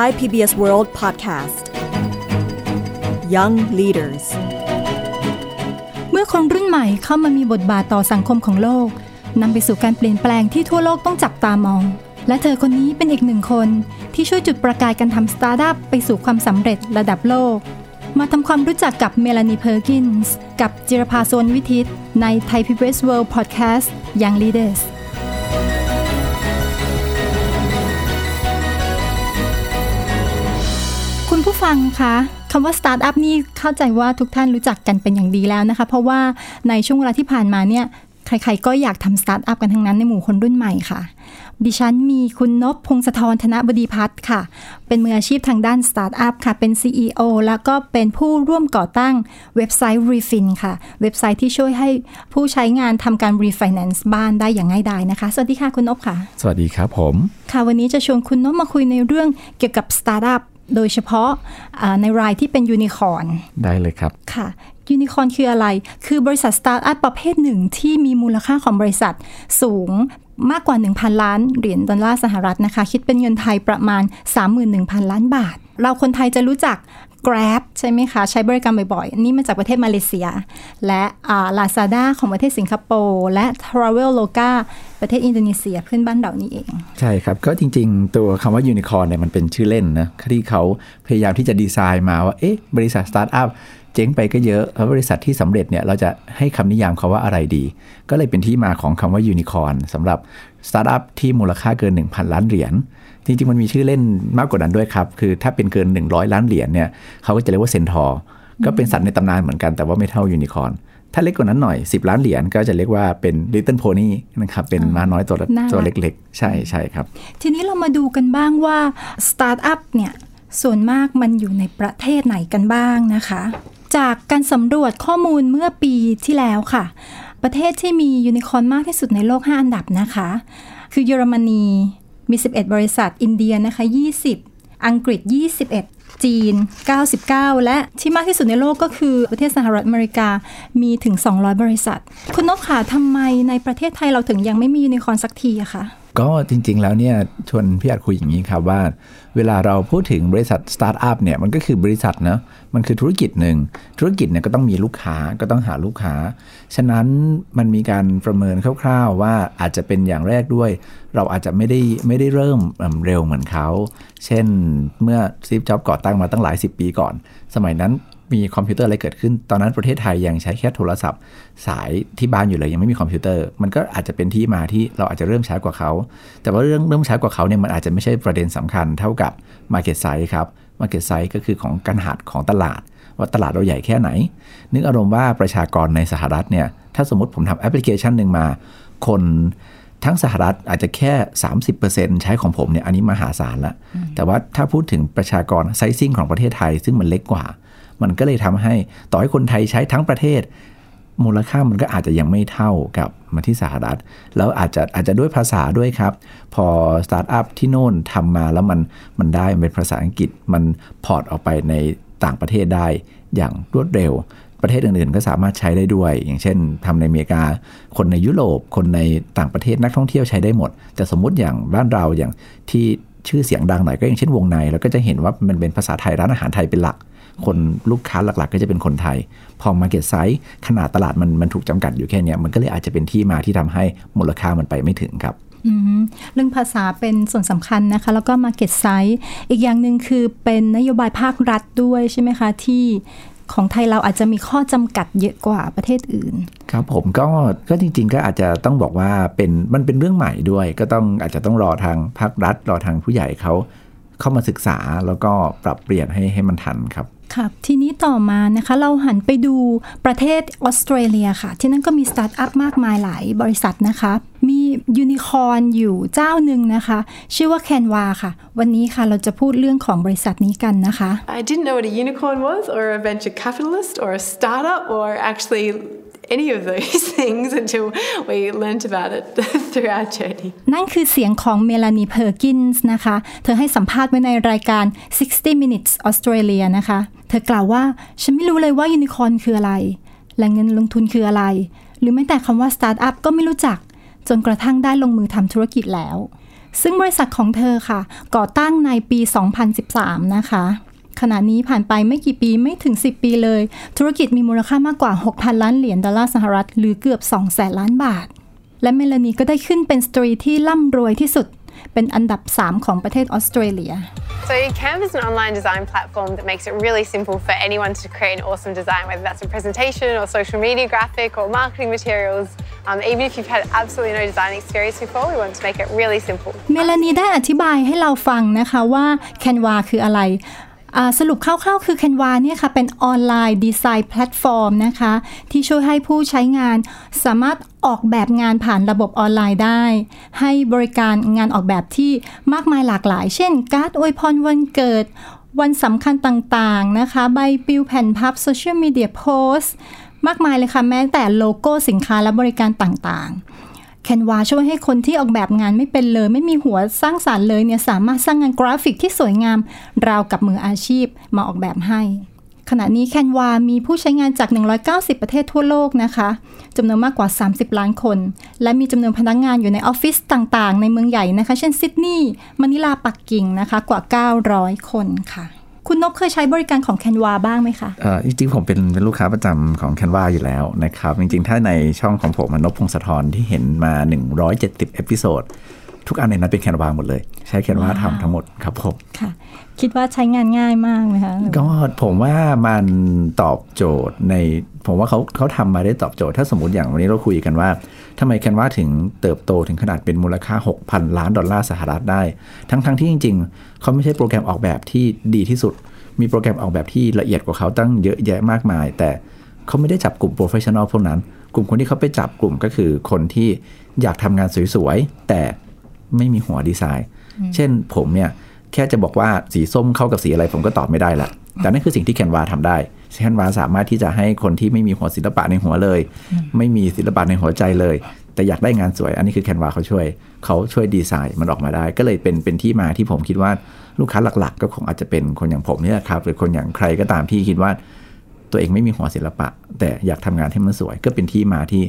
Thai PBS World Podcast Young Leaders เมื่อคนรุ่นใหม่เข้ามามีบทบาทต่อสังคมของโลกนำไปสู่การเปลี่ยนแปลงที่ทั่วโลกต้องจับตามอง และเธอคนนี้เป็นอีกหนึ่งคนที่ช่วยจุดประกายการทำสตาร์ทอัพไปสู่ความสำเร็จระดับโลก มาทำความรู้จักกับเมลานีเพอร์กินส์กับจิรภาโซนวิทิตใน Thai PBS World Podcast Young Leaders คุณผู้ ฟังคะคำว่าสตาร์ทอัพนี่เข้าใจว่าทุกท่านรู้จักกันเป็นอย่างดีแล้วนะคะ เพราะว่าในช่วงเวลาที่ผ่านมาเนี่ยใครๆก็อยากทำสตาร์ทอัพกันทั้งนั้นในหมู่คนรุ่นใหม่ค่ะ ดิฉันมีคุณนพพงศธรธนบดีพัฒน์ค่ะ เป็นมืออาชีพทางด้านสตาร์ทอัพค่ะ เป็น CEO แล้วก็เป็นผู้ร่วมก่อตั้งเว็บไซต์ Refinn ค่ะ เว็บไซต์ที่ช่วยให้ผู้ใช้งานทำการ refinance บ้านได้อย่างง่ายดายนะคะ สวัสดีค่ะคุณนพค่ะ สวัสดีครับผม ค่ะวันนี้จะชวนคุณนพมาคุยในเรื่องเกี่ยวกับสตาร์ทอัพ โดยเฉพาะอ่าในรายที่เป็นยูนิคอร์นได้เลยครับค่ะยูนิคอร์นคืออะไร คือบริษัทสตาร์ทอัพประเภทหนึ่งที่มีมูลค่าของบริษัทสูงมากกว่า 1,000 ล้านเหรียญดอลลาร์สหรัฐนะคะ คิดเป็นเงินไทยประมาณ 31,000 ล้านบาท เราคนไทยจะรู้จัก Grab ใช่ไหมคะ ใช้บริการบ่อยๆ นี่มาจากประเทศมาเลเซีย และลาซาด้าของประเทศสิงคโปร์และ Traveloka ประเทศอินโดนีเซียเพื่อนบ้านเรานี่เอง ใช่ครับ ก็จริงๆ ตัวคำว่ายูนิคอร์นเนี่ยมันเป็นชื่อเล่นนะที่เขาพยายามที่จะดีไซน์มาว่าเอ๊ะบริษัทสตาร์ทอัพเจ๊งไปก็เยอะแล้วบริษัทที่สำเร็จเนี่ยเราจะให้คำนิยามเขาว่าอะไรดี ก็เลยเป็นที่มาของคำว่ายูนิคอร์นสำหรับสตาร์ทอัพที่มูลค่าเกิน 1,000 ล้านเหรียญ จริงๆมันมีชื่อเล่นมากกว่านั้นด้วยครับ คือถ้าเป็นเกิน 100 ล้านเหรียญเนี่ยเขาก็จะเรียกว่าเซนทอร์ก็เป็นสัตว์ในตำนานเหมือนกันแต่ว่าไม่เท่ายูนิคอร์นถ้าเล็กกว่านั้นหน่อย 10 ล้านเหรียญก็จะเรียกว่าเป็น Little Pony นะครับ เป็นม้าน้อยตัวน่ารักตัวเล็กๆ ใช่ใช่ครับ ทีนี้เรามาดูกันบ้างว่าสตาร์ทอัพเนี่ยส่วนมากมันอยู่ในประเทศไหนกันบ้างนะคะ จากการสำรวจข้อมูลเมื่อปีที่แล้วค่ะ ประเทศที่มียูนิคอร์นมากที่สุดในโลก 5 อันดับนะคะ คือเยอรมนี มี 11 บริษัท อินเดียนะคะ 20 อังกฤษ 21 จีน 99 และที่มากที่สุดในโลกก็คือประเทศสหรัฐอเมริกา มีถึง 200 บริษัท คุณนกค่ะทำไมในประเทศไทยเราถึงยังไม่มียูนิคอร์นสักทีอะคะก็จริงๆแล้วเนี่ยชวนพี่อาจคุยอย่างนี้ครับว่า เวลาเราพูดถึงบริษัทสตาร์ทอัพเนี่ยมันก็คือบริษัทนะมันคือธุรกิจหนึ่งธุรกิจเนี่ยก็ต้องมีลูกค้าก็ต้องหาลูกค้า ฉะนั้นมันมีการประเมินคร่าวๆ ว่าอาจจะเป็นอย่างแรกด้วย เราอาจจะไม่ได้ไม่ได้เริ่มเร็วเหมือนเขา เช่นเมื่อสตีฟจ็อบส์ก่อตั้งมาตั้งหลายสิบปีก่อน สมัยนั้น มีคอมพิวเตอร์อะไรเกิดขึ้น ตอนนั้นประเทศไทยยังใช้แค่โทรศัพท์ สายที่บ้านอยู่เลยยังไม่มีคอมพิวเตอร์ มันก็อาจจะเป็นที่มาที่เราอาจจะเริ่มช้ากว่าเขา แต่ว่าเรื่องเริ่มช้ากว่าเขาเนี่ยมันอาจจะไม่ใช่ประเด็นสำคัญเท่ากับ Market Size ครับ Market Size ก็คือของการหาดของตลาด ว่าตลาดเราใหญ่แค่ไหน นึกอารมณ์ว่าประชากรในสหรัฐเนี่ยถ้าสมมติผมทำแอปพลิเคชันหนึ่งมา คนทั้งสหรัฐอาจจะแค่ 30%ใช้ของผมเนี่ยอันนี้มหาศาลละ แต่ว่าถ้าพูดถึงประชากร sizing ของประเทศไทย ซึ่งมันเล็กกว่า มันก็เลยทำให้ต่อให้คนไทยใช้ทั้งประเทศ มูลค่ามันก็อาจจะยังไม่เท่ากับมาที่สหรัฐ แล้วอาจจะอาจจะด้วยภาษาด้วยครับ พอสตาร์ทอัพที่โน่นทำมาแล้วมันมันได้เป็นภาษาอังกฤษมัน port ออกไปในต่างประเทศได้อย่างรวดเร็วประเทศอื่นๆ ก็สามารถใช้ได้ด้วย อย่างเช่นทำในอเมริกา คนในยุโรป คนในต่างประเทศนักท่องเที่ยวใช้ได้หมด แต่สมมุติอย่างบ้านเราอย่างที่ชื่อเสียงดังหน่อยก็อย่างเช่นวงในเราก็จะเห็นว่ามันเป็นภาษาไทยร้านอาหารไทยเป็นหลัก คนลูกค้าหลักๆ ก็จะเป็นคนไทย พอ Market Size ขนาดตลาดมันมันถูกจำกัดอยู่แค่เนี้ยมันก็เลยอาจจะเป็นที่มาที่ทำให้มูลค่ามันไปไม่ถึงครับอืมเรื่องภาษาเป็นส่วนสำคัญนะคะ แล้วก็ Market Size อีกอย่างหนึ่งคือเป็นนโยบายภาครัฐด้วยใช่ไหมคะที่ของไทยเราอาจจะมีข้อจำกัดเยอะกว่าประเทศอื่น ครับผมก็ก็จริง ๆ ก็อาจจะต้องบอกว่าเป็นมันเป็นเรื่องใหม่ด้วย ก็ต้องอาจจะต้องรอทางภาครัฐ รอทางผู้ใหญ่เขาเข้ามาศึกษาแล้วก็ปรับเปลี่ยนให้ให้มันทันครับ ครับทีนี้ต่อมานะคะเราหันไปดูประเทศออสเตรเลียค่ะ ที่นั่นก็มีสตาร์ทอัพมากมายหลายบริษัทนะคะ มียูนิคอร์นอยู่เจ้าหนึ่งนะคะ ชื่อว่า Canva ค่ะ วันนี้ค่ะเราจะพูดเรื่องของบริษัทนี้กันนะคะ I didn't know what a unicorn was, or a venture capitalist, or a startup, or actually any of those things until we learnt about it through our journey. นั่นคือเสียงของเมลานีเพอร์กินส์นะคะ เธอให้สัมภาษณ์ไว้ในรายการ 60 minutes Australia นะคะ เธอกล่าวว่าฉันไม่รู้เลยว่ายูนิคอร์นคืออะไร แหล่งเงินลงทุนคืออะไร หรือแม้แต่คำว่าสตาร์ทอัพก็ไม่รู้จัก จนกระทั่งได้ลงมือทำธุรกิจแล้ว ซึ่งบริษัทของเธอค่ะ ก่อตั้งในปี 2013 นะคะ ขณะนี้ผ่านไปไม่กี่ปีไม่ถึง 10 ปีเลย ธุรกิจมีมูลค่ามากกว่า 6,000 ล้านเหรียญดอลลาร์สหรัฐหรือเกือบ2แสนล้านบาท และเมลานีก็ได้ขึ้นเป็นสตรีที่ร่ำรวยที่สุด เป็นอันดับ 3 ของประเทศออสเตรเลีย So Canva is an online design platform that makes it really simple for anyone to create an awesome design, whether that's a presentation or social media graphic or marketing materials. Um, even if you've had absolutely no design experience before, we want to make it really simple. เมลานีได้อธิบายให้เราฟังนะคะว่า Canva คืออะไรอ่า สรุปคร่าวๆคือ Canva เนี่ยค่ะ เป็น online design platform นะคะ ที่ช่วยให้ผู้ใช้งานสามารถออกแบบงานผ่านระบบออนไลน์ได้ ให้บริการงานออกแบบที่มากมายหลากหลาย เช่น การ์ดอวยพรวันเกิด วันสำคัญต่างๆนะคะ ใบปลิวแผ่นพับโซเชียลมีเดียโพสมากมายเลยค่ะ แม้แต่โลโก้สินค้าและบริการต่างๆ Canva ช่วยให้คนที่ออกแบบงานไม่เป็นเลย ไม่มีหัวสร้างสรรค์เลยเนี่ยสามารถสร้างงานกราฟิกที่สวยงาม ราวกับมืออาชีพมาออกแบบให้ ขณะนี้ Canva มีผู้ใช้งานจาก 190 ประเทศทั่วโลกนะคะจำนวนมากกว่า 30 ล้านคน และมีจำนวนพนักงานอยู่ในออฟฟิศต่างๆ ในเมืองใหญ่นะคะ เช่นซิดนีย์มะนิลาปักกิ่งนะคะกว่า 900 คนค่ะ คุณนพเคยใช้บริการของ Canva บ้างไหมคะอ่อจริงๆ ผมเป็นเป็นลูกค้าประจำของ Canva อยู่แล้วนะครับ จริงๆ ถ้าในช่องของผมมันนพพงศธรที่เห็นมา 170 episode ทุกอันในนั้นเป็น Canva หมดเลย ใช้ Canva ทำทั้งหมดครับผมค่ะ คิดว่าใช้งานง่ายมากไหมคะหรือว่าก็ผมว่ามันตอบโจทย์ใน ผมว่าเขาเขาทำมาได้ตอบโจทย์ ถ้าสมมติอย่างวันนี้เราคุยกันว่าทำไม Canva ถึงเติบโตถึงขนาดเป็นมูลค่า 6,000 ล้านดอลลาร์สหรัฐได้ ทั้งๆที่จริง ๆ เขาไม่ใช่โปรแกรมออกแบบที่ดีที่สุด มีโปรแกรมออกแบบที่ละเอียดกว่าเขาตั้งเยอะแยะมากมาย แต่เขาไม่ได้จับกลุ่ม professional พวกนั้น กลุ่มคนที่เขาไปจับกลุ่มก็คือคนที่อยากทำงานสวยๆแต่ไม่มีหัวดีไซน์ เช่นผมเนี่ย แค่จะบอกว่าสีส้มเข้ากับสีอะไรผมก็ตอบไม่ได้ละแต่นั่นคือสิ่งที่ Canva ทำได้ Canva สามารถที่จะให้คนที่ไม่มีหัวศิลปะในหัวเลย ไม่มีศิลปะในหัวใจเลย แต่อยากได้งานสวย อันนี้คือ Canva เขาช่วย เขาช่วยดีไซน์มันออกมาได้ ก็เลยเป็นเป็นที่มาที่ผมคิดว่าลูกค้าหลัก ๆ ก็คงอาจจะเป็นคนอย่างผมนี่แหละครับ หรือคนอย่างใครก็ตามที่คิดว่า ตัวเองไม่มีหัวศิลปะ แต่อยากทำงานให้มันสวย ก็เป็นที่มาที่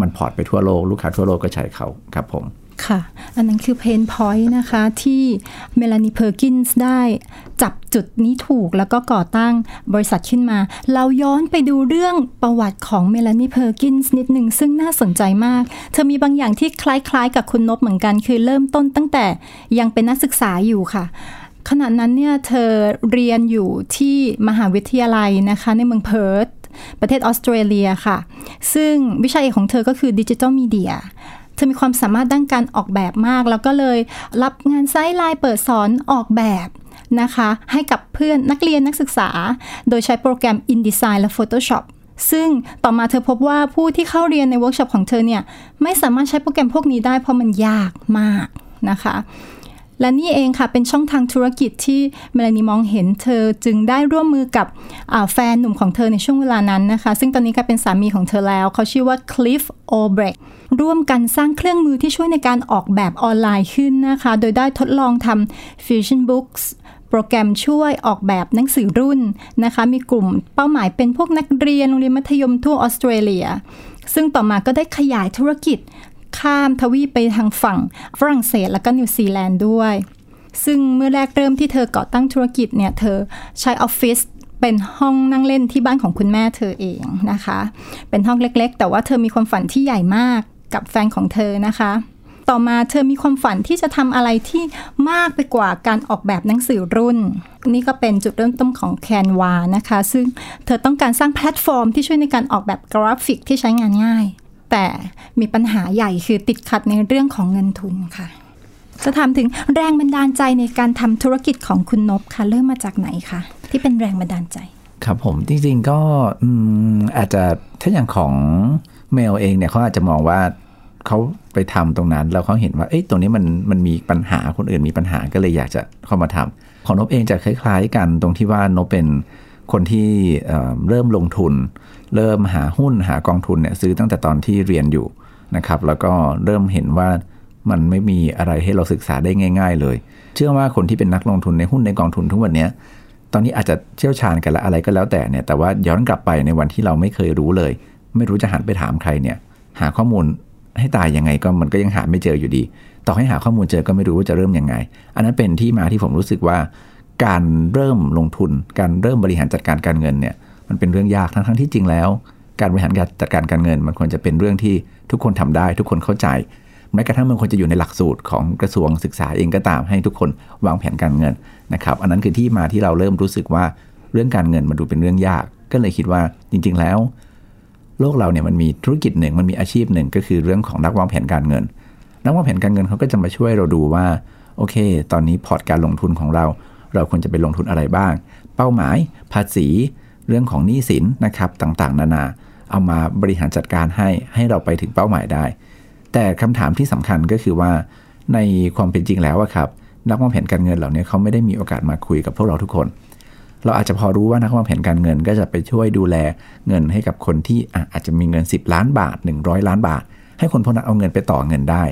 มัน port ไปทั่วโลก ลูกค้าทั่วโลกก็ใช้เขาครับผม ค่ะ อันนั้นคือ pain point นะคะที่เมลานีเพอร์กินส์ได้จับจุดนี้ถูกแล้วก็ก่อตั้งบริษัทขึ้นมา เราย้อนไปดูเรื่องประวัติของเมลานีเพอร์กินส์นิดหนึ่งซึ่งน่าสนใจมาก เธอมีบางอย่างที่คล้ายๆ กับคุณนบเหมือนกัน คือเริ่มต้นตั้งแต่ยังเป็นนักศึกษาอยู่ค่ะขณะนั้นเนี่ยเธอเรียนอยู่ที่มหาวิทยาลัยนะคะ ในเมืองเพิร์ธประเทศออสเตรเลียค่ะ ซึ่งวิชาเอกของเธอก็คือ digital media เธอมีความสามารถด้านการออกแบบมาก แล้วก็เลยรับงาน sideline เปิดสอนออกแบบนะคะ ให้กับเพื่อนนักเรียนนักศึกษา โดยใช้โปรแกรม InDesign และ Photoshop ซึ่งต่อมาเธอพบว่าผู้ที่เข้าเรียนในเวิร์กช็อปของเธอเนี่ย ไม่สามารถใช้โปรแกรมพวกนี้ได้เพราะมันยากมากนะคะ และนี่เองค่ะ เป็นช่องทางธุรกิจที่เมลานีมองเห็นเธอจึงได้ร่วมมือกับแฟนหนุ่มของเธอในช่วงเวลานั้นนะคะ ซึ่งตอนนี้กลายเป็นสามีของเธอแล้ว เขาชื่อว่า Cliff Obrecht ร่วมกันสร้างเครื่องมือที่ช่วยในการออกแบบออนไลน์ขึ้นนะคะ โดยได้ทดลองทำ Fusion Books โปรแกรมช่วยออกแบบหนังสือรุ่นนะคะ มีกลุ่มเป้าหมายเป็นพวกนักเรียนโรงเรียนมัธยมทั่วออสเตรเลีย ซึ่งต่อมาก็ได้ขยายธุรกิจ ข้ามทวีปไปทางฝั่งฝรั่งเศสและก็นิวซีแลนด์ด้วย ซึ่งเมื่อแรกเริ่มที่เธอก่อตั้งธุรกิจเนี่ยเธอใช้ออฟฟิศเป็นห้องนั่งเล่นที่บ้านของคุณแม่เธอเองนะคะ เป็นห้องเล็กๆ แต่ว่าเธอมีความฝันที่ใหญ่มากกับแฟนของเธอนะคะ ต่อมาเธอมีความฝันที่จะทำอะไรที่มากไปกว่าการออกแบบหนังสือรุ่น นี่ก็เป็นจุดเริ่มต้นของ Canva นะคะ ซึ่งเธอต้องการสร้างแพลตฟอร์มที่ช่วยในการออกแบบกราฟิกที่ใช้งานง่าย แต่มีปัญหาใหญ่คือติดขัดในเรื่องของเงินทุนค่ะ จะถามถึงแรงบันดาลใจในการทำธุรกิจของคุณนบค่ะ เริ่มมาจากไหนคะที่เป็นแรงบันดาลใจ ครับผมจริงๆก็อาจจะถ้าอย่างของเมลเองเนี่ยเขาอาจจะมองว่าเขาไปทำตรงนั้นแล้วเขาเห็นว่าเอ้ยตรงนี้มันมันมีปัญหาคนอื่นมีปัญหาก็เลยอยากจะเข้ามาทำของนบเองจะคล้าย ๆ กันตรงที่ว่านบเป็นคนที่เริ่มลงทุน เริ่มหาหุ้นหากองทุนเนี่ยซื้อตั้งแต่ตอนที่เรียนอยู่นะครับ แล้วก็เริ่มเห็นว่ามันไม่มีอะไรให้เราศึกษาได้ง่าย ๆ เลย เชื่อว่าคนที่เป็นนักลงทุนในหุ้นในกองทุนทุกวันนี้ตอนนี้อาจจะเชี่ยวชาญกันละอะไรก็แล้วแต่เนี่ยแต่ว่าย้อนกลับไปในวันที่เราไม่เคยรู้เลย ไม่รู้จะหันไปถามใครเนี่ยหาข้อมูลให้ตายยังไงก็มันก็ยังหาไม่เจออยู่ดี ต่อให้หาข้อมูลเจอก็ไม่รู้ว่าจะเริ่มยังไง อันนั้นเป็นที่มาที่ผมรู้สึกว่า การเริ่มลงทุน การเริ่มบริหารจัดการการเงินเนี่ย มันเป็นเรื่องยากทั้งทั้งที่จริงแล้ว การบริหารการจัดการการเงิน มันควรจะเป็นเรื่องที่ทุกคนทำได้ ทุกคนเข้าใจแม้กระทั่งมันควรจะอยู่ในหลักสูตรของกระทรวงศึกษาเองก็ตามให้ทุกคนวางแผนการเงินนะครับอันนั้นคือที่มาที่เราเริ่มรู้สึกว่าเรื่องการเงินมันดูเป็นเรื่องยาก ก็เลยคิดว่าจริง ๆ แล้ว โลกเราเนี่ยมันมีธุรกิจหนึ่งมันมีอาชีพหนึ่งก็คือเรื่องของนักวางแผนการเงิน นักวางแผนการเงินเขาก็จะมาช่วยเราดูว่าโอเค ตอนนี้พอร์ตการลงทุนของเรา เราควรจะไปลงทุนอะไรบ้าง เป้าหมาย ภาษี เรื่องของหนี้สินนะครับต่างๆ นานา เอามาบริหารจัดการให้ให้เราไปถึงเป้าหมายได้ แต่คำถามที่สำคัญก็คือว่า ในความเป็นจริงแล้วครับนักวางแผนการเงินเหล่านี้เขาไม่ได้มีโอกาสมาคุยกับพวกเราทุกคน เราอาจจะพอรู้ว่านักวางแผนการเงินก็จะไปช่วยดูแลเงินให้กับคนที่อาจจะมีเงิน 10 ล้านบาท 100 ล้านบาท ให้คนพวกนั้นเอาเงินไปต่อเงินได้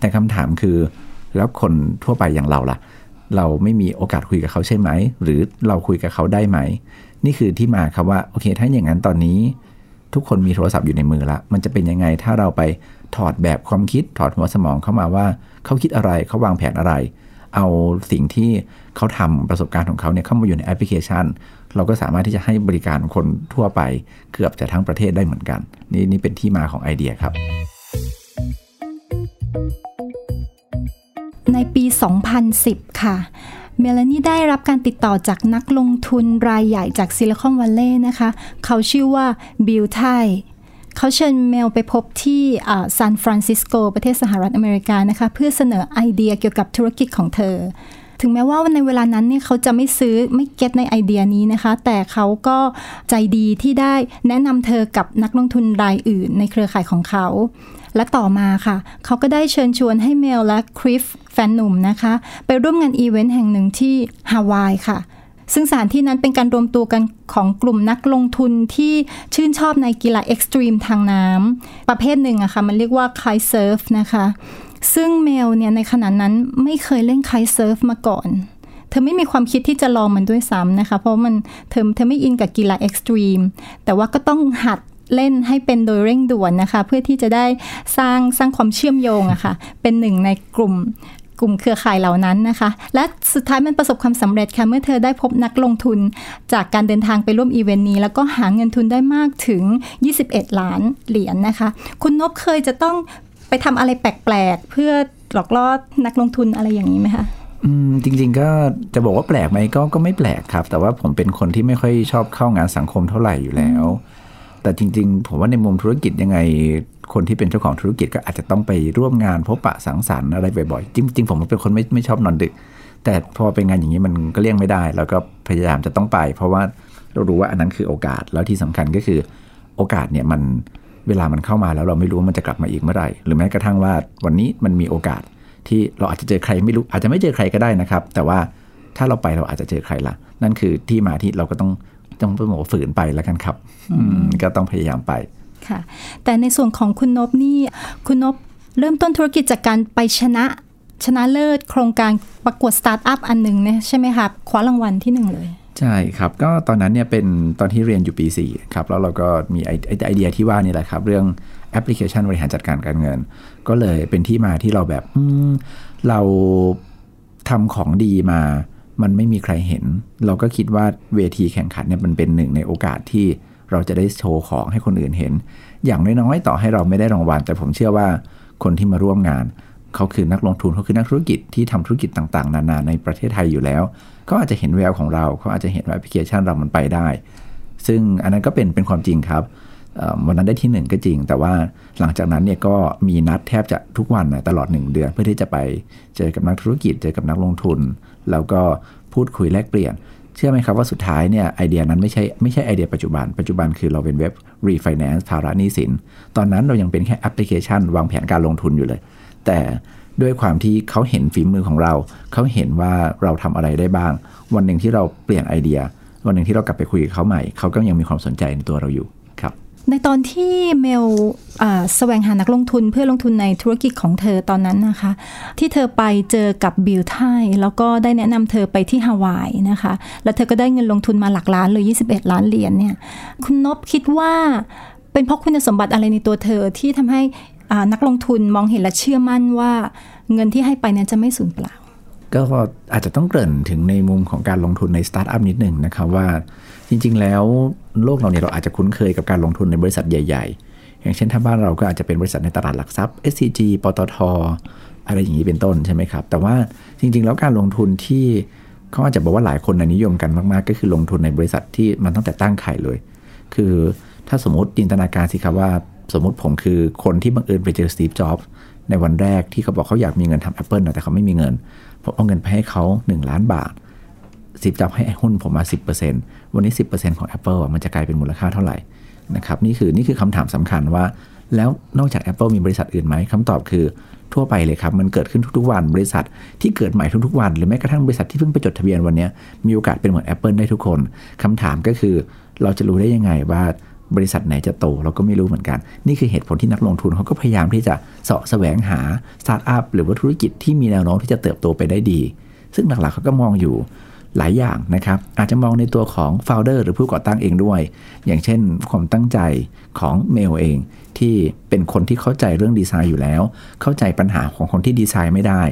แต่คำถามคือแล้วคนทั่วไปอย่างเราล่ะ เราไม่มีโอกาสคุยกับเขาใช่ไหม หรือเราคุยกับเขาได้ไหม นี่คือที่มาครับว่าโอเค ถ้าอย่างนั้นตอนนี้ ทุกคนมีโทรศัพท์อยู่ในมือละมันจะเป็นยังไงถ้าเราไปถอดแบบความคิดถอดหัวสมองเข้ามาว่าเขาคิดอะไรเขาวางแผนอะไร เอาสิ่งที่เขาทำประสบการณ์ของเขาเนี่ยเข้ามาอยู่ในแอปพลิเคชัน เราก็สามารถที่จะให้บริการคนทั่วไปเกือบจะทั้งประเทศได้เหมือนกัน นี่นี่เป็นที่มาของไอเดียครับ ในปี 2010 ค่ะ เมลานี่ได้รับการติดต่อจากนักลงทุนรายใหญ่จากซิลิคอนวัลเลย์นะคะ เขาชื่อว่าบิลไทเขาเชิญเมลไปพบที่ซานฟรานซิสโกประเทศสหรัฐอเมริกานะคะ เพื่อเสนอไอเดียเกี่ยวกับธุรกิจของเธอ ถึงแม้ว่าในเวลานั้นเนี่ยเขาจะไม่ซื้อไม่ get ในไอเดียนี้นะคะ แต่เขาก็ใจดีที่ได้แนะนำเธอกับนักลงทุนรายอื่นในเครือข่ายของเขา และต่อมาค่ะ เขาก็ได้เชิญชวนให้เมลและคลิฟแฟนหนุ่มนะคะ ไปร่วมงานอีเวนต์แห่งหนึ่งที่ฮาวายค่ะซึ่งสถานที่นั้นเป็นการรวมตัวกันของกลุ่มนักลงทุนที่ชื่นชอบในกีฬา extreme ทางน้ำประเภทหนึ่งอะค่ะ มันเรียกว่า kitesurf นะคะ ซึ่งเมลเนี่ยในขณะนั้นไม่เคยเล่น kitesurf มาก่อน เธอไม่มีความคิดที่จะลองมันด้วยซ้ำนะคะ เพราะมันเธอเธอไม่อินกับกีฬา extreme แต่ว่าก็ต้องหัด เล่นให้เป็นโดยเร่งด่วนนะคะ เพื่อที่จะได้สร้างสร้างความเชื่อมโยงอะค่ะ เป็นหนึ่งในกลุ่มกลุ่มเครือข่ายเหล่านั้นนะคะ และสุดท้ายมันประสบความสำเร็จค่ะ เมื่อเธอได้พบนักลงทุนจากการเดินทางไปร่วมอีเวนต์นี้ แล้วก็หาเงินทุนได้มากถึง 21 ล้านเหรียญนนะคะ คุณนบเคยจะต้องไปทำอะไรแปลกๆ เพื่อหลอกล่อนักลงทุนอะไรอย่างนี้ไหมคะอืมจริง ๆ ก็จะบอกว่าแปลกไหมก็ก็ไม่แปลกครับ แต่ว่าผมเป็นคนที่ไม่ค่อยชอบเข้างานสังคมเท่าไหร่อยู่แล้ว แต่จริง ๆ ผมว่าในมุมธุรกิจยังไง คนที่เป็นเจ้าของธุรกิจก็อาจจะต้องไปร่วมงานพบปะสังสรรค์อะไรบ่อยๆ จริง ๆ ผมเป็นคนไม่ไม่ชอบนอนดึก แต่พอเป็นงานอย่างนี้มันก็เลี่ยงไม่ได้ แล้วก็พยายามจะต้องไป เพราะว่าเรารู้ว่าอันนั้นคือโอกาสแล้วที่สำคัญก็คือโอกาสเนี่ยมันเวลามันเข้ามาแล้วเราไม่รู้ว่ามันจะกลับมาอีกเมื่อไหร่ หรือแม้กระทั่งว่าวันนี้มันมีโอกาสที่เราอาจจะเจอใครไม่รู้อาจจะไม่เจอใครก็ได้นะครับ แต่ว่าถ้าเราไปเราอาจจะเจอใครละนั่นคือที่มาที่เราก็ต้อง ต้องบอกฝืนไปแล้วกันครับก็ต้องพยายามไปค่ะ แต่ในส่วนของคุณนบนี่คุณนบเริ่มต้นธุรกิจจากการไปชนะชนะเลิศโครงการประกวดสตาร์ทอัพอันหนึ่งเนี่ยใช่ไหมครับคว้ารางวัลที่หนึ่งเลยใช่ครับก็ตอนนั้นเนี่ยเป็นตอนที่เรียนอยู่ปี4ครับแล้วเราก็มีไอเดียที่ว่านี่แหละครับ เรื่องแอปพลิเคชันบริหารจัดการการเงิน ก็เลยเป็นที่มาที่เราแบบเราทำของดีมา มันไม่มีใครเห็น เราก็คิดว่าเวทีแข่งขันเนี่ยมันเป็นหนึ่งในโอกาสที่เราจะได้โชว์ของให้คนอื่นเห็น อย่างน้อยๆต่อให้เราไม่ได้รางวัล แต่ผมเชื่อว่าคนที่มาร่วมงาน เขาคือนักลงทุนเขาคือนักธุรกิจที่ทำธุรกิจต่างๆ นานาในประเทศไทยอยู่แล้วเขาอาจจะเห็นแววของเราเขาอาจจะเห็นว่าแอปพลิเคชันเรามันไปได้ ซึ่งอันนั้นก็เป็นเป็นความจริงครับ วันนั้นได้ที่หนึ่งก็จริง แต่ว่าหลังจากนั้นเนี่ยก็มีนัดแทบจะทุกวันนะตลอดหนึ่งเดือน เพื่อที่จะไปเจอกับนักธุรกิจ เจอกับนักลงทุน แล้วก็พูดคุยแลกเปลี่ยน เชื่อไหมครับว่าสุดท้ายเนี่ยไอเดียนั้นไม่ใช่ไม่ใช่ไอเดียปัจจุบัน ปัจจุบันคือเราเป็นเว็บ refinance ภาระหนี้สิน ตอนนั้นเรายังเป็นแค่แอปพลิเคชัน วางแผนการลงทุนอยู่เลย แต่ด้วยความที่เขาเห็นฝีมือของเรา เขาเห็นว่าเราทำอะไรได้บ้าง วันหนึ่งที่เราเปลี่ยนไอเดีย วันหนึ่งที่เรากลับไปคุยกับเขาใหม่ เขาก็ยังมีความสนใจในตัวเราอยู่ ในตอนที่เมลแสวงหานักลงทุนเพื่อลงทุนในธุรกิจของเธอตอนนั้นนะคะ ที่เธอไปเจอกับบิลไทแล้วก็ได้แนะนำเธอไปที่ฮาวายนะคะ แล้วเธอก็ได้เงินลงทุนมาหลักล้านเลย21 ล้านเหรียญเนี่ยคุณนบคิดว่าเป็นเพราะคุณสมบัติอะไรในตัวเธอที่ทำให้นักลงทุนมองเห็นและเชื่อมั่นว่าเงินที่ให้ไปเนี่ยจะไม่สูญเปล่า ก็อาจจะต้องเกริ่นถึงในมุมของการลงทุนในสตาร์ทอัพนิดหนึ่งนะครับว่า จริง ๆ แล้วโลกเราเนี่ยเราอาจจะคุ้นเคยกับการลงทุนในบริษัทใหญ่ ๆ อย่างเช่นถ้าบ้านเราก็อาจจะเป็นบริษัทในตลาดหลักทรัพย์ SCG ปตท อะไรอย่างนี้เป็นต้นใช่ไหมครับ แต่ว่าจริง ๆ แล้วการลงทุนที่เขาอาจจะบอกว่าหลายคนนิยมกันมาก ๆ ก็คือลงทุนในบริษัทที่มันตั้งแต่ตั้งไข่เลย คือถ้าสมมติจินตนาการสิครับว่าสมมติผมคือคนที่บังเอิญไปเจอสตีฟ จ็อบส์ในวันแรกที่เขาบอกเขาอยากมีเงินทำ Apple นะแต่เขาไม่มีเงินผมเอาเงินไปให้เขา 1 ล้านบาทสิบจับให้หุ้นผมมา 10% วันนี้ 10%ของ Apple มันจะกลายเป็นมูลค่าเท่าไหร่นะครับนี่คือนี่คือคำถามสำคัญว่า แล้วนอกจาก Apple มีบริษัทอื่นไหมคำตอบคือทั่วไปเลยครับ มันเกิดขึ้นทุกๆวันบริษัทที่เกิดใหม่ทุกๆวัน หรือแม้กระทั่งบริษัทที่เพิ่งไปจดทะเบียนวันนี้มีโอกาสเป็นเหมือน Apple ได้ทุกคนคำถามก็คือเราจะรู้ได้ยังไงว่าบริษัทไหนจะโตเราก็ไม่รู้เหมือนกัน นี่คือเหตุผลที่นักลงทุนเขาก็พยายามที่จะเสาะแสวงหาสตาร์ทอัพหรือว่าธุรกิจที่มีแนวโน้มที่จะเติบโตไปได้ดี ซึ่งหลักๆเขาก็มองอยู่ หลายอย่างนะครับ อาจจะมองในตัวของ founder หรือผู้ก่อตั้งเองด้วย อย่างเช่นความตั้งใจของเมลเอง ที่เป็นคนที่เข้าใจเรื่องดีไซน์อยู่แล้ว เข้าใจปัญหาของคนที่ดีไซน์ไม่ได้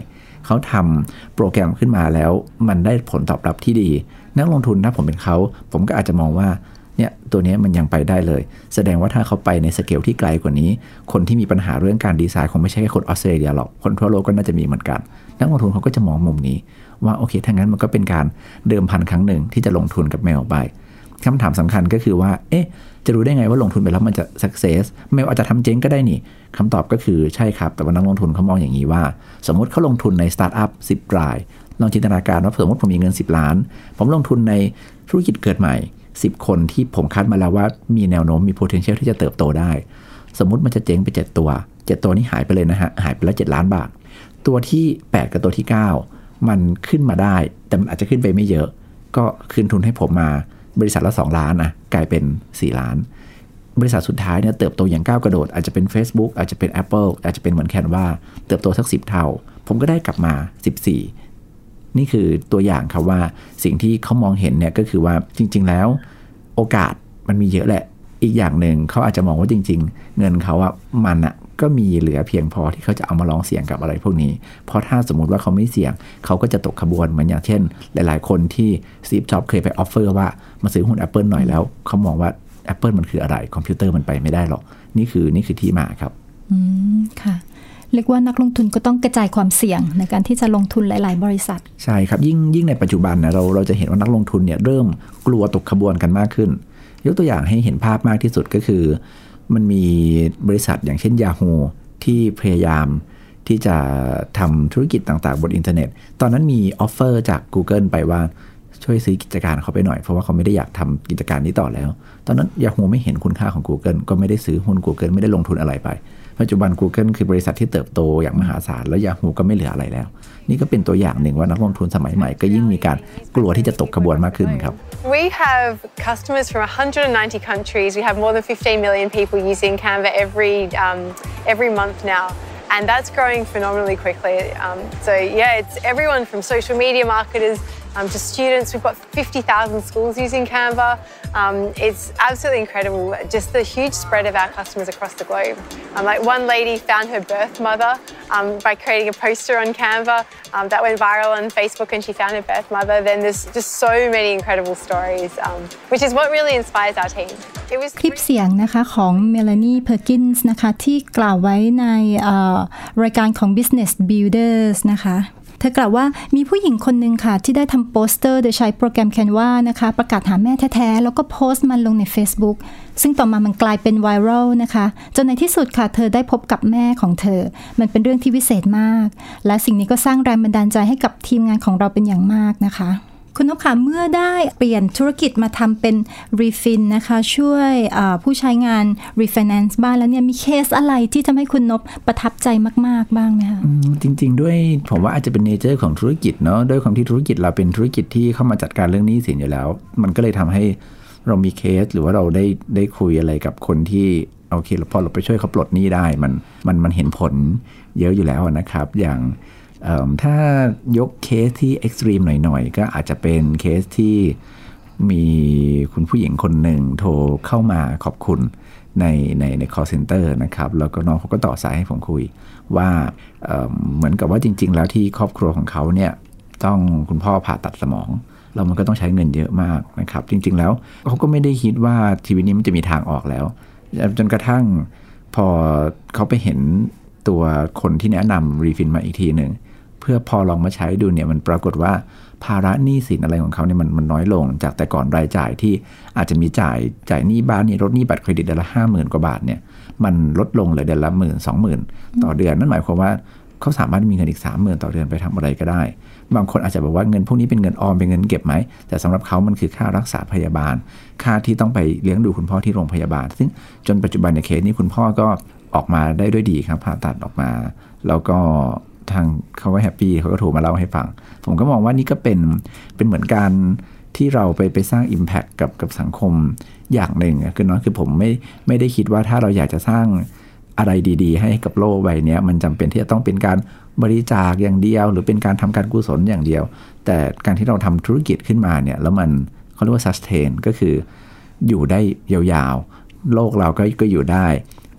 เขาทำโปรแกรมขึ้นมาแล้ว มันได้ผลตอบรับที่ดี นักลงทุนถ้าผมเป็นเขา ผมก็อาจจะมองว่าเนี่ยตัวนี้มันยังไปได้เลย แสดงว่าถ้าเขาไปในสเกลที่ไกลกว่านี้ คนที่มีปัญหาเรื่องการดีไซน์คงไม่ใช่แค่คนออสเตรเลียหรอก คนทั่วโลกก็น่าจะมีเหมือนกัน นักลงทุนเขาก็จะมองมุมนี้ ว่าโอเคถ้างั้นมันก็เป็นการเดิมพันครั้งหนึ่งที่จะลงทุนกับเมลไปคำถามสำคัญก็คือว่า เอ๊ะ จะรู้ได้ไงว่าลงทุนไปแล้วมันจะ success เมลอาจจะทำเจ๊งก็ได้นี่คำตอบก็คือใช่ครับ แต่ว่านักลงทุนเขามองอย่างนี้ว่า สมมติเขาลงทุนในสตาร์ทอัพ10ราย ลองจินตนาการว่าสมมติผมมีเงิน 10 ล้าน ผมลงทุนในธุรกิจเกิดใหม่ 10 คนที่ผมคัดมาแล้วว่ามีแนวโน้มมี potential ที่จะเติบโตได้ สมมติมันจะเจ๊งไป 7 ตัว 7 ตัวนี้หายไปเลยนะฮะ หายไปแล้ว7ล้านบาท ตัวที่ 8 กับตัวที่ 9 มันขึ้นมาได้ แต่มันอาจจะขึ้นไปไม่เยอะ ก็คืนทุนให้ผมมาบริษัทละ 2 ล้านนะกลายเป็น 4 ล้าน บริษัทสุดท้ายเนี่ยเติบโตอย่างก้าวกระโดด อาจจะเป็น Facebook อาจจะเป็น Apple อาจจะเป็นเหมือนแคนว่าเติบโตสัก 10 เท่า ผมก็ได้กลับมา 14 นี่คือตัวอย่างครับว่าสิ่งที่เขามองเห็นเนี่ยก็คือว่าจริง ๆ แล้ว โอกาสมันมีเยอะแหละ อีกอย่างหนึ่งเขาอาจจะมองว่าจริง ๆ เงินเขาอะมันอะก็มีเหลือเพียงพอที่เขาจะเอามาลองเสี่ยงกับอะไรพวกนี้ เพราะถ้าสมมุติว่าเขาไม่เสี่ยง เขาก็จะตกขบวนเหมือนอย่างเช่น หลายๆ คนที่สตีฟจ็อบส์เคยไป offer ว่ามาซื้อหุ้น Apple หน่อยแล้ว เขามองว่า Apple มันคืออะไร คอมพิวเตอร์มันไปไม่ได้หรอก นี่คือนี่คือที่มาครับ อืม ค่ะเรียกว่านักลงทุนก็ต้องกระจายความเสี่ยงในการที่จะลงทุนหลาย ๆ บริษัท ใช่ครับยิ่งยิ่งในปัจจุบันนะเราเราจะเห็นว่านักลงทุนเนี่ยเริ่มกลัวตกขบวนกันมากขึ้น ยกตัวอย่างให้เห็นภาพมากที่สุดก็คือ มันมีบริษัทอย่างเช่น Yahoo ที่พยายามที่จะทำธุรกิจต่างๆ บนอินเทอร์เน็ต ตอนนั้นมี offer จาก Google ไปว่าช่วยซื้อกิจการเขาไปหน่อยเพราะว่าเขาไม่ได้อยากทำกิจการนี้ต่อแล้ว ตอนนั้น Yahoo ไม่เห็นคุณค่าของ Google ก็ไม่ได้ซื้อหุ้น Google ไม่ได้ลงทุนอะไรไป ปัจจุบัน Google คือบริษัทที่เติบโตอย่างมหาศาล แล้ว Yahoo ก็ไม่เหลืออะไรแล้ว นี่ก็เป็นตัวอย่างหนึ่งว่านักลงทุนสมัยใหม่ก็ยิ่งมีการกลัวที่จะตกขบวนมากขึ้นครับ We have customers from 190 countries. We have more than 15 million people using Canva every um, every month now. And that's growing phenomenally quickly. Um, so, yeah, it's everyone from social media marketers um, to students. We've got 50,000 schools using Canva. Um, it's absolutely incredible, just the huge spread of our customers across the globe. Um, like one lady found her birth mother um, by creating a poster on Canva um, that went viral on Facebook and she found her birth mother. Then there's just so many incredible stories, um, which is what really inspires our team. It was คลิปเสียงนะคะของเมลานีเพอร์กินส์นะคะที่กล่าวไว้ในเอ่อรายการของ Business Builders นะคะ เธอกล่าวว่ามีผู้หญิงคนหนึ่งค่ะ ที่ได้ทำโปสเตอร์โดยใช้โปรแกรม Canva นะคะ ประกาศหาแม่แท้ๆ แล้วก็โพสต์มันลงใน Facebook ซึ่งต่อมามันกลายเป็นไวรัลนะคะ จนในที่สุดค่ะ เธอได้พบกับแม่ของเธอ มันเป็นเรื่องที่วิเศษมาก และสิ่งนี้ก็สร้างแรงบันดาลใจให้กับทีมงานของเราเป็นอย่างมากนะคะ คุณนกค่ะเมื่อได้เปลี่ยนธุรกิจมาทำเป็น refin นะคะ ช่วยผู้ใช้งาน refinance บ้านแล้วเนี่ยมีเคสอะไรที่ทำให้คุณนพประทับใจมาก ๆ บ้างไหมคะจริง ๆ ด้วยผมว่าอาจจะเป็น nature ของธุรกิจเนาะด้วยความที่ธุรกิจเราเป็นธุรกิจที่เข้ามาจัดการเรื่องหนี้สินอยู่แล้ว มันก็เลยทำให้เรามีเคสหรือว่าเราได้ได้คุยอะไรกับคนที่โอเคพอเราไปช่วยเขาปลดหนี้ได้มันมันมันเห็นผลเยอะอยู่แล้วนะครับ อย่าง ถ้ายกเคสที่ extreme หน่อยๆ ก็อาจจะเป็นเคสที่มีคุณผู้หญิงคนหนึ่งโทรเข้ามาขอบคุณในในใน call center นะครับ แล้วก็น้องเขาก็ต่อสายให้ผมคุย ว่าเเหมือนกับว่าจริง ๆ แล้วที่ครอบครัวของเขาเนี่ยต้องคุณพ่อผ่าตัดสมองแล้วมันก็ต้องใช้เงินเยอะมากนะครับ จริง ๆ แล้วเขาก็ไม่ได้คิดว่าชีวิตนี้มันจะมีทางออกแล้ว จนกระทั่งพอเขาไปเห็นตัวคนที่แนะนำรีฟินมาอีกทีหนึ่ง พื่อพอลองมาใช้ดูเนี่ยมันปรากฏว่าภาระหนี้สินอะไรของเขาเนี่ยมันมันน้อยลง จากแต่ก่อนรายจ่ายที่อาจจะมีจ่ายจ่ายหนี้บ้านนี่รถหนี้บัตรเครดิตเดือนละห้าหมื่นกว่าบาทเนี่ยมันลดลงเลยเดือนละหมื่นสองหมื่นต่อเดือนนั่นหมายความว่าเขาสามารถมีเงินอีกสามหมื่นต่อเดือนไปทำอะไรก็ได้ บางคนอาจจะบอกว่าเงินพวกนี้เป็นเงินออมเป็นเงินเก็บไหม แต่สำหรับเขามันคือค่ารักษาพยาบาล ค่าที่ต้องไปเลี้ยงดูคุณพ่อที่โรงพยาบาล ซึ่งจนปัจจุบันในเคสนี้คุณพ่อก็ออกมาได้ด้วยดีครับผ่าตัดออกมา แล้วก็ ทางเขาก็แฮปปี้เขาก็โทรมาเล่าให้ฟัง ผมก็มองว่านี่ก็เป็นเป็นเหมือนการที่เราไปไปสร้าง Impact กับกับสังคมอย่างหนึ่งคือน้อยคือผมไม่ไม่ได้คิดว่าถ้าเราอยากจะสร้างอะไรดี ๆ ให้กับโลกใบนี้มันจำเป็นที่จะต้องเป็นการบริจาคอย่างเดียว หรือเป็นการทำการกุศลอย่างเดียว แต่การที่เราทำธุรกิจขึ้นมาเนี่ยแล้วมันเขาเรียกว่า sustain ก็คืออยู่ได้ยาวๆ โลกเราก็ก็อยู่ได้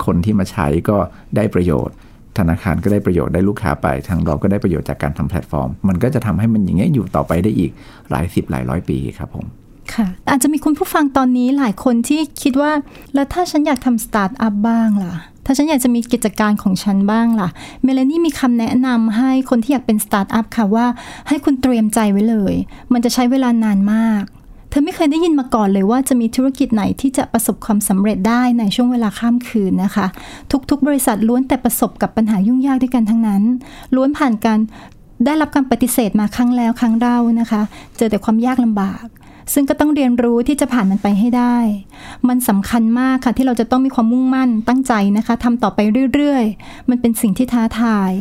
คนที่มาใช้ก็ได้ประโยชน์ ธนาคารก็ได้ประโยชน์ได้ลูกค้าไป ทางเราก็ได้ประโยชน์จากการทำแพลตฟอร์ม มันก็จะทำให้มันอย่างเงี้ยอยู่ต่อไปได้อีกหลายสิบหลายร้อยปีครับผมค่ะอาจจะมีคุณผู้ฟังตอนนี้หลายคนที่คิดว่า แล้วถ้าฉันอยากทำสตาร์ทอัพบ้างล่ะ ถ้าฉันอยากจะมีกิจการของฉันบ้างล่ะ เมลานี่มีคำแนะนำให้คนที่อยากเป็นสตาร์ทอัพค่ะว่าให้คุณเตรียมใจไว้เลย มันจะใช้เวลานานมาก เธอไม่เคยได้ยินมาก่อนเลยว่าจะมีธุรกิจไหนที่จะประสบความสำเร็จได้ในช่วงเวลาข้ามคืนนะคะ ทุกๆ บริษัทล้วนแต่ประสบกับปัญหายุ่งยากด้วยกันทั้งนั้น ล้วนผ่านการได้รับการปฏิเสธมาครั้งแล้วครั้งเล่านะคะ เจอแต่ความยากลำบาก ซึ่งก็ต้องเรียนรู้ที่จะผ่านมันไปให้ได้ มันสำคัญมากค่ะที่เราจะต้องมีความมุ่งมั่นตั้งใจนะคะทำต่อไปเรื่อยๆ มันเป็นสิ่งที่ท้าทาย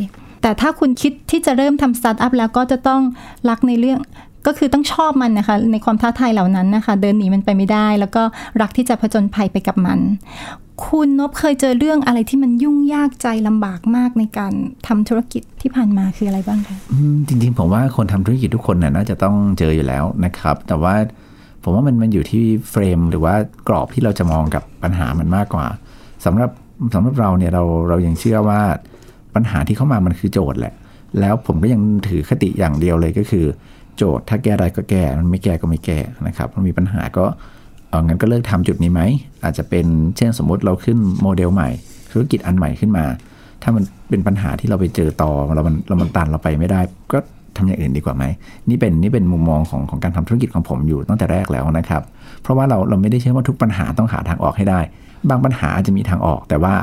แต่ถ้าคุณคิดที่จะเริ่มทำสตาร์ทอัพแล้วก็จะต้องรักในเรื่อง ก็คือต้องชอบมันนะคะ ในความท้าทายเหล่านั้นนะคะ เดินหนีมันไปไม่ได้ แล้วก็รักที่จะผจญภัยไปกับมัน คุณนบเคยเจอเรื่องอะไรที่มันยุ่งยากใจลำบากมากในการทำธุรกิจที่ผ่านมาคืออะไรบ้างคะจริงๆ ผมว่าคนทำธุรกิจทุกคนน่ะน่าจะต้องเจออยู่แล้วนะครับ แต่ว่าผมว่ามันมันอยู่ที่เฟรมหรือว่ากรอบที่เราจะมองกับปัญหามันมากกว่าสำหรับสำหรับเราเนี่ยเราเรายังเชื่อว่าปัญหาที่เข้ามามันคือโจทย์แหละ แล้วผมก็ยังถือคติอย่างเดียวเลยก็คือ โจทย์ ถ้าแก้ได้ก็แก้ มันไม่แก้ก็ไม่แก้นะครับ มันมีปัญหาก็เอางั้นก็เลิกทำจุดนี้ไหม อาจจะเป็นเช่นสมมติเราขึ้นโมเดลใหม่ ธุรกิจอันใหม่ขึ้นมา ถ้ามันเป็นปัญหาที่เราไปเจอต่อเรามันเรามันตันเราไปไม่ได้ ก็ทำอย่างอื่นดีกว่าไหม นี่เป็นนี่เป็นมุมมองของของการทำธุรกิจของผมอยู่ตั้งแต่แรกแล้วนะครับ เพราะว่าเราเราไม่ได้เชื่อว่าทุกปัญหาต้องหาทางออกให้ได้ บางปัญหาอาจจะมีทางออก แต่ว่า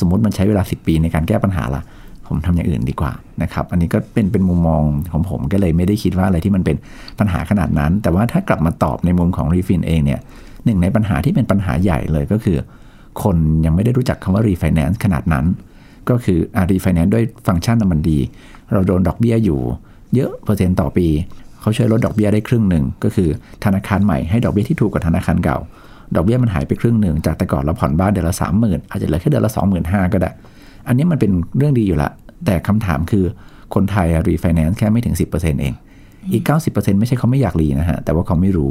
สมมติมันใช้เวลา 10 ปีในการแก้ปัญหาละ ผมทำอย่างอื่นดีกว่านะครับ อันนี้ก็เป็นเป็นมุมมองของผมก็เลยไม่ได้คิดว่าอะไรที่มันเป็นปัญหาขนาดนั้น แต่ว่าถ้ากลับมาตอบในมุมของ Refinn เองเนี่ยหนึ่งในปัญหาที่เป็นปัญหาใหญ่เลยก็คือ คนยังไม่ได้รู้จักคำว่ารีไฟแนนซ์ขนาดนั้น ก็คืออารีไฟแนนซ์ด้วยฟังก์ชันมันดี เราโดนดอกเบี้ยอยู่ เยอะเปอร์เซ็นต์ต่อปีเขาช่วยลดดอกเบี้ยได้ครึ่งหนึ่งก็คือธนาคารใหม่ให้ดอกเบี้ยที่ถูกกว่าธนาคารเก่า ดอกเบี้ยมันหายไปครึ่งหนึ่งจากแต่ก่อนเราผ่อนบ้านเดือนละสามหมื่นอาจจะเหลือแค่เดือนละสองหมื่นห้าก็ได้ อันนี้มันเป็นเรื่องดีอยู่ละ แต่คำถามคือคนไทยรีไฟแนนซ์แค่ไม่ถึง 10%เอง อีก 90%ไม่ใช่เขาไม่อยากรีนะฮะ แต่ว่าเขาไม่รู้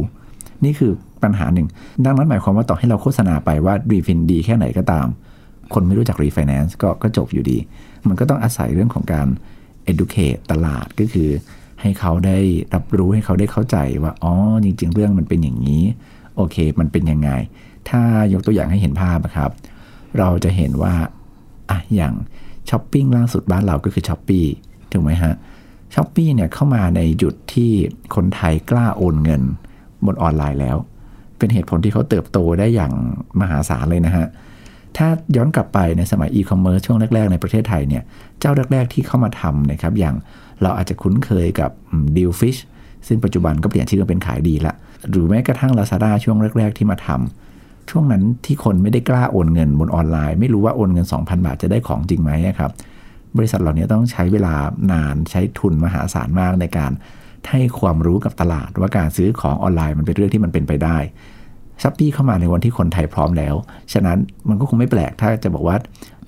นี่คือปัญหาหนึ่ง ดังนั้นหมายความว่าต่อให้เราโฆษณาไปว่า Refinn ดีแค่ไหนก็ตาม คนไม่รู้จักรีไฟแนนซ์ก็ก็จบอยู่ดี มันก็ต้องอาศัยเรื่องของการ educate ตลาดก็คือให้เขาได้รับรู้ให้เขาได้เข้าใจว่า อ๋อ จริง ๆ เรื่องมันเป็นอย่างนี้ โอเค มันเป็นยังไง ถ้ายกตัวอย่างให้เห็นภาพนะครับ เราจะเห็นว่า อะอย่างช้อปปิ้งล่าสุดบ้านเราก็คือ Shopee ถูกไหมฮะ Shopee เนี่ยเข้ามาในจุดที่คนไทยกล้าโอนเงินบนออนไลน์แล้ว เป็นเหตุผลที่เขาเติบโตได้อย่างมหาศาลเลยนะฮะถ้าย้อนกลับไปในสมัยอีคอมเมิร์ซช่วงแรก ๆ ในประเทศไทยเนี่ยเจ้าแรก ๆ ที่เข้ามาทำนะครับอย่างเราอาจจะคุ้นเคยกับ Dealfishซึ่งปัจจุบันก็เปลี่ยนชื่อเป็น Kaidee ละหรือแม้กระทั่ง Lazada ช่วงแรก ๆ ที่มาทำ ช่วงนั้นที่คนไม่ได้กล้าโอนเงินบนออนไลน์ ไม่รู้ว่าโอนเงิน 2,000 บาทจะได้ของจริงไหมครับ บริษัทเหล่านี้ต้องใช้เวลานานใช้ทุนมหาศาลมากในการให้ความรู้กับตลาด ว่าการซื้อของออนไลน์มันเป็นเรื่องที่มันเป็นไปได้ Shopee เข้ามาในวันที่คนไทยพร้อมแล้ว ฉะนั้นมันก็คงไม่แปลกถ้าจะบอกว่า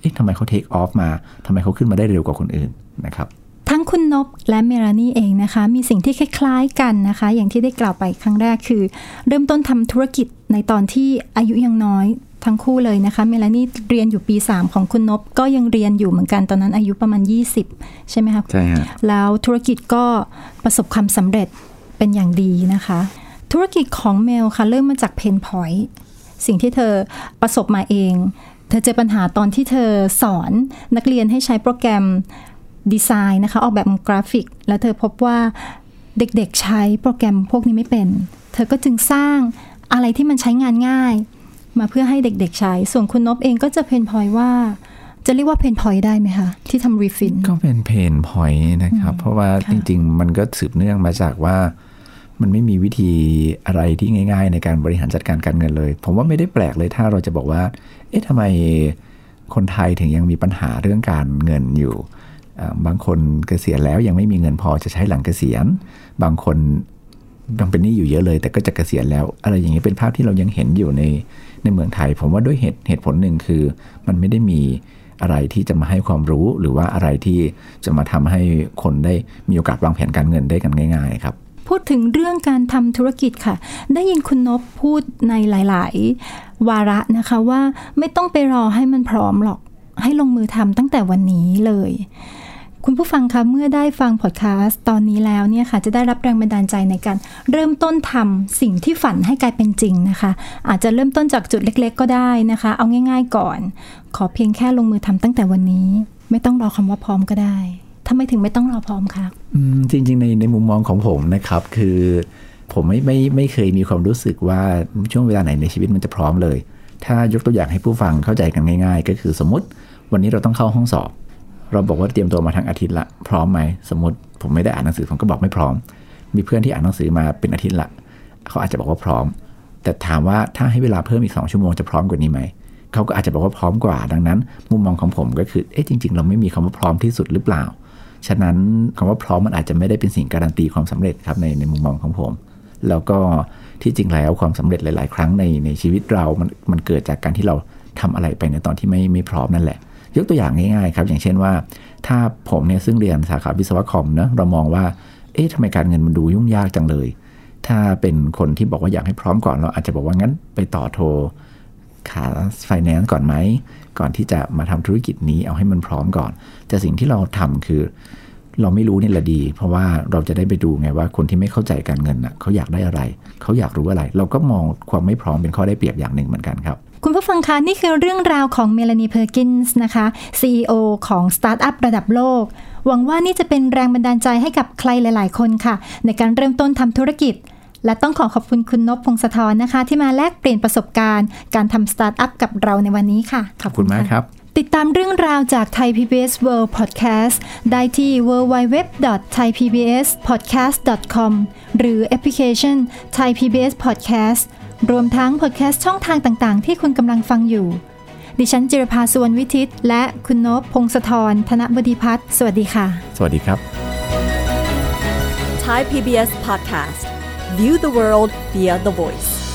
เอ๊ะทำไมเขา take off มาทำไมเขาขึ้นมาได้เร็วกว่าคนอื่นนะครับ ทั้งคุณนบและเมรานี่เองนะคะ มีสิ่งที่คล้ายๆกันนะคะ อย่างที่ได้กล่าวไปครั้งแรกคือ เริ่มต้นทำธุรกิจในตอนที่อายุยังน้อยทั้งคู่เลยนะคะ เมลานี่เรียนอยู่ปี 3 ของคุณนบก็ยังเรียนอยู่เหมือนกันตอนนั้นอายุประมาณ 20 ใช่ไหมคะใช่ฮะแล้วธุรกิจก็ประสบความสำเร็จเป็นอย่างดีนะคะ ธุรกิจของเมลค่ะเริ่มมาจากเพนพอยต์สิ่งที่เธอประสบมาเอง เธอเจอปัญหาตอนที่เธอสอนนักเรียนให้ใช้โปรแกรม ดีไซน์นะคะ ออกแบบกราฟิก แล้วเธอพบว่าเด็กๆใช้โปรแกรมพวกนี้ไม่เป็น เธอก็จึงสร้างอะไรที่มันใช้งานง่าย มาเพื่อให้เด็กๆใช้ ส่วนคุณนพเองก็จะ pain point ว่าจะเรียกว่า pain point ได้ไหมคะ ที่ทำ Refinn ก็เป็น pain point นะครับ เพราะว่าค่ะจริง ๆ มันก็สืบเนื่องมาจากว่ามันไม่มีวิธีอะไรที่ง่าย ๆ ในการบริหารจัดการการเงินเลย ผมว่าไม่ได้แปลกเลยถ้าเราจะบอกว่า เอ๊ะทำไมคนไทยถึงยังมีปัญหาเรื่องการเงินอยู่อ่า บางคนเกษียณแล้วยังไม่มีเงินพอจะใช้หลังเกษียณ บางคนยังเป็นหนี้อยู่เยอะเลย แต่ก็จะเกษียณแล้ว อะไรอย่างนี้เป็นภาพที่เรายังเห็นอยู่ในในเมืองไทย ผมว่าด้วยเหตุเหตุผลหนึ่งคือ มันไม่ได้มีอะไรที่จะมาให้ความรู้หรือว่าอะไรที่จะมาทำให้คนได้มีโอกาสวางแผนการเงินได้กันง่าย ๆ ครับ พูดถึงเรื่องการทำธุรกิจค่ะ ได้ยินคุณนบพูดในหลาย ๆ วาระนะคะว่าไม่ต้องไปรอให้มันพร้อมหรอกให้ลงมือทำตั้งแต่วันนี้เลย คุณผู้ฟังคะเมื่อได้ฟังพอดแคสต์ตอนนี้แล้วเนี่ยค่ะจะได้รับแรงบันดาลใจในการเริ่มต้นทำสิ่งที่ฝันให้กลายเป็นจริงนะคะ อาจจะเริ่มต้นจากจุดเล็กๆ ก็ได้นะคะ เอาง่าย ๆ ก่อน ขอเพียงแค่ลงมือทำตั้งแต่วันนี้ ไม่ต้องรอคำว่าพร้อมก็ได้ทำไมถึงไม่ต้องรอพร้อมคะจริง ๆ ในในมุมมองของผมนะครับ คือผมไม่ไม่ไม่เคยมีความรู้สึกว่าช่วงเวลาไหนในชีวิตมันจะพร้อมเลย ถ้ายกตัวอย่างให้ผู้ฟังเข้าใจกันง่าย ๆ ก็คือสมมติวันนี้เราต้องเข้าห้องสอบ เราบอกว่าเตรียมตัวมาทั้งอาทิตย์ละ พร้อมไหมสมมติผมไม่ได้อ่านหนังสือผมก็บอกไม่พร้อม มีเพื่อนที่อ่านหนังสือมาเป็นอาทิตย์ละ เขาอาจจะบอกว่าพร้อม แต่ถามว่าถ้าให้เวลาเพิ่มอีกสองชั่วโมงจะพร้อมกว่านี้ไหมเขาก็อาจจะบอกว่าพร้อมกว่า ดังนั้น มุมมองของผมก็คือเอ๊ะจริง ๆ เราไม่มีคำว่าพร้อมที่สุดหรือเปล่า ฉะนั้นคำว่าพร้อมมันอาจจะไม่ได้เป็นสิ่งการันตีความสำเร็จครับในในมุมมองของผม แล้วก็ที่จริงแล้วความสำเร็จหลาย ๆ ครั้งในในชีวิตเรา มันมันเกิดจากการที่เราทำอะไรไปในตอนที่ไม่ไม่พร้อมนั่นแหละ ยกตัวอย่างง่ายๆครับ อย่างเช่นว่า ถ้าผมเนี่ยซึ่งเรียนสาขาวิศวะคอมเนะเรามองว่า เอ๊ะทำไมการเงินมันดูยุ่งยากจังเลย ถ้าเป็นคนที่บอกว่าอยากให้พร้อมก่อนเราอาจจะบอกว่างั้นไปต่อโทรขาไฟแนนซ์ก่อนไหม ก่อนที่จะมาทำธุรกิจนี้เอาให้มันพร้อมก่อน แต่สิ่งที่เราทำคือ เราไม่รู้นี่แหละดี เพราะว่าเราจะได้ไปดูไงว่าคนที่ไม่เข้าใจการเงินน่ะเขาอยากได้อะไร เขาอยากรู้อะไร เราก็มองความไม่พร้อมเป็นข้อได้เปรียบอย่างหนึ่งเหมือนกันครับ คุณผู้ฟังคะนี่คือเรื่องราวของเมลานีเพอร์กินส์นะคะ CEO ของสตาร์ทอัพระดับโลก หวังว่านี่จะเป็นแรงบันดาลใจให้กับใครหลาย ๆ คนค่ะ ในการเริ่มต้นทำธุรกิจ และต้องขอขอบคุณคุณนพพงศธรนะคะ ที่มาแลกเปลี่ยนประสบการณ์ การทำสตาร์ทอัพกับเราในวันนี้ค่ะ ขอบคุณมากครับ ติดตามเรื่องราวจากไทย PBS World Podcast ได้ที่ www.thaipbspodcast.com หรือแอปพลิเคชัน Thai PBS Podcast รวมทั้ง podcast ช่องทางต่างๆ ที่คุณกำลังฟังอยู่ ดิฉันจิรภาสุวรรณวิทิต และคุณนพพงศธรธนบดีพัฒน์สวัสดีค่ะ สวัสดีครับ Thai PBS podcast. View the world via the voice.